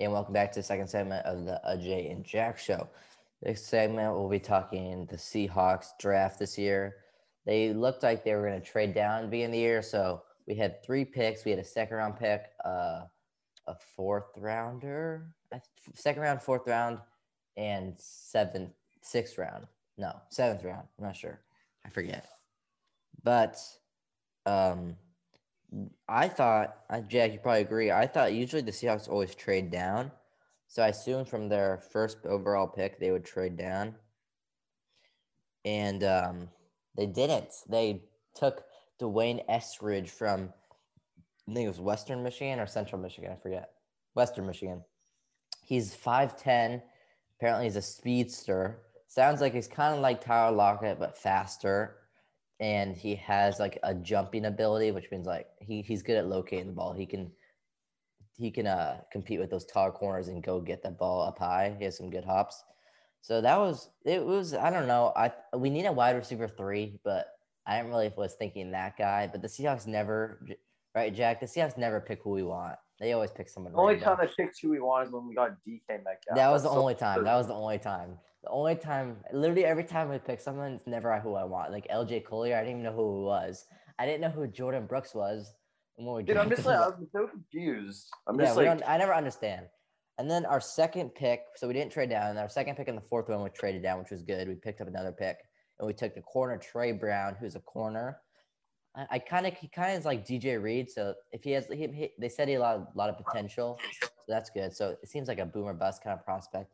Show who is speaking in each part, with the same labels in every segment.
Speaker 1: and welcome back to the second segment of the Ajay and Jack Show. This segment, we'll be talking the Seahawks draft this year. They looked like they were going to trade down at the the year, so we had three picks. We had a second round pick, uh, a fourth rounder, second round, fourth round, and seventh, sixth round. No, seventh round. I'm not sure. I forget. But um, I thought, Jack, you probably agree. I thought usually the Seahawks always trade down. So I assumed from their first overall pick, they would trade down. And um, they didn't. They took D'Wayne Eskridge from, I think it was Western Michigan or Central Michigan. I forget. Western Michigan. He's 5'10. Apparently, he's a speedster. Sounds like he's kind of like Tyler Lockett, but faster and he has like a jumping ability, which means like he, he's good at locating the ball. He can he can uh, compete with those tall corners and go get the ball up high. He has some good hops. So that was it was I don't know. I we need a wide receiver three, but I didn't really was thinking that guy. But the Seahawks never right, Jack. The Seahawks never pick who we want. They always pick someone.
Speaker 2: The only time they picked who we want is when we got DK Metcalf.
Speaker 1: That was That's the so only time. That was the only time. The only time, literally every time we pick someone, it's never who I want. Like LJ Collier, I didn't even know who he was. I didn't know who Jordyn Brooks was.
Speaker 2: when we Dude, I'm just like, I'm so confused. I'm
Speaker 1: yeah,
Speaker 2: just like,
Speaker 1: I never understand. And then our second pick, so we didn't trade down. And our second pick in the fourth one, we traded down, which was good. We picked up another pick, and we took the corner Tre Brown, who's a corner. I, I kind of he kind of is like DJ Reed. So if he has, he, he, they said he had a lot, lot of potential, so that's good. So it seems like a boomer bust kind of prospect.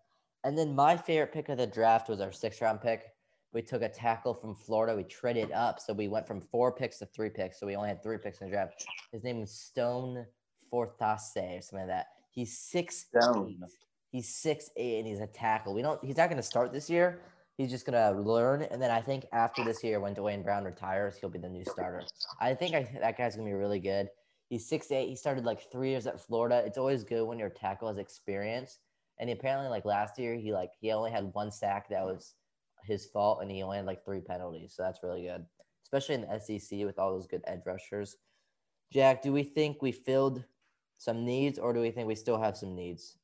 Speaker 1: And then my favorite pick of the draft was our sixth round pick. We took a tackle from Florida. We traded up. So we went from four picks to three picks. So we only had three picks in the draft. His name was Stone Forsythe or something like that. He's six Stone. Eight. He's six eight and he's a tackle. We don't he's not gonna start this year. He's just gonna learn, and then I think after this year, when Duane Brown retires, he'll be the new starter. I think I, that guy's gonna be really good. He's six eight. He started like three years at Florida. It's always good when your tackle has experience and apparently, like last year, he like he only had one sack that was his fault, and he only had like three penalties. So that's really good, especially in the SEC with all those good edge rushers. Jack, do we think we filled some needs, or do we think we still have some needs?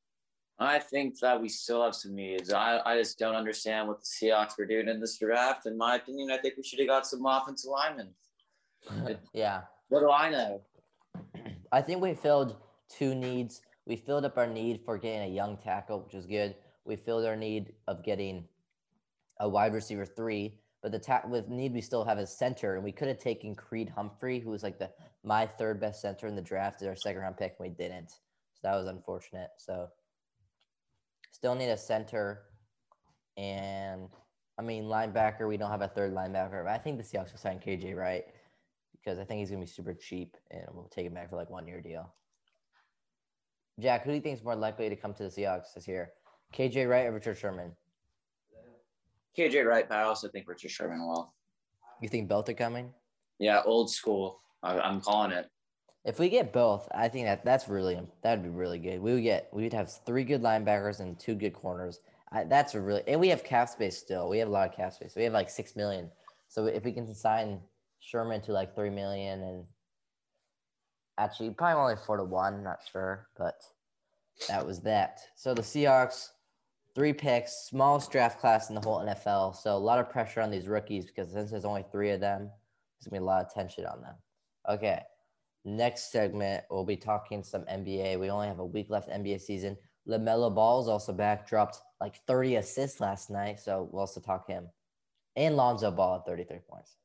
Speaker 3: I think that we still have some needs. I, I just don't understand what the Seahawks were doing in this draft. In my opinion, I think we should have got some offensive linemen.
Speaker 1: yeah.
Speaker 3: What do I know?
Speaker 1: I think we filled two needs. We filled up our need for getting a young tackle, which is good. We filled our need of getting a wide receiver three, but the ta- with need we still have a center, and we could have taken Creed Humphrey, who was like the my third best center in the draft, as our second round pick, and we didn't. So that was unfortunate. So still need a center, and I mean linebacker. We don't have a third linebacker, but I think the Seahawks will sign KJ Wright because I think he's gonna be super cheap, and we'll take him back for like one year deal. Jack, who do you think is more likely to come to the Seahawks this year? KJ Wright or Richard Sherman?
Speaker 3: KJ Wright, but I also think Richard Sherman will.
Speaker 1: You think both are coming?
Speaker 3: Yeah, old school. I, am calling it.
Speaker 1: If we get both, I think that that's really that'd be really good. We would get we would have three good linebackers and two good corners. I, that's a really and we have cap space still. We have a lot of cap space. We have like six million. So if we can sign Sherman to like three million and Actually, probably only four to one. Not sure, but that was that. So the Seahawks, three picks, smallest draft class in the whole NFL. So a lot of pressure on these rookies because since there's only three of them, there's gonna be a lot of tension on them. Okay. Next segment, we'll be talking some NBA. We only have a week left NBA season. LaMelo Ball is also back, dropped like 30 assists last night. So we'll also talk him. And Lonzo Ball at 33 points.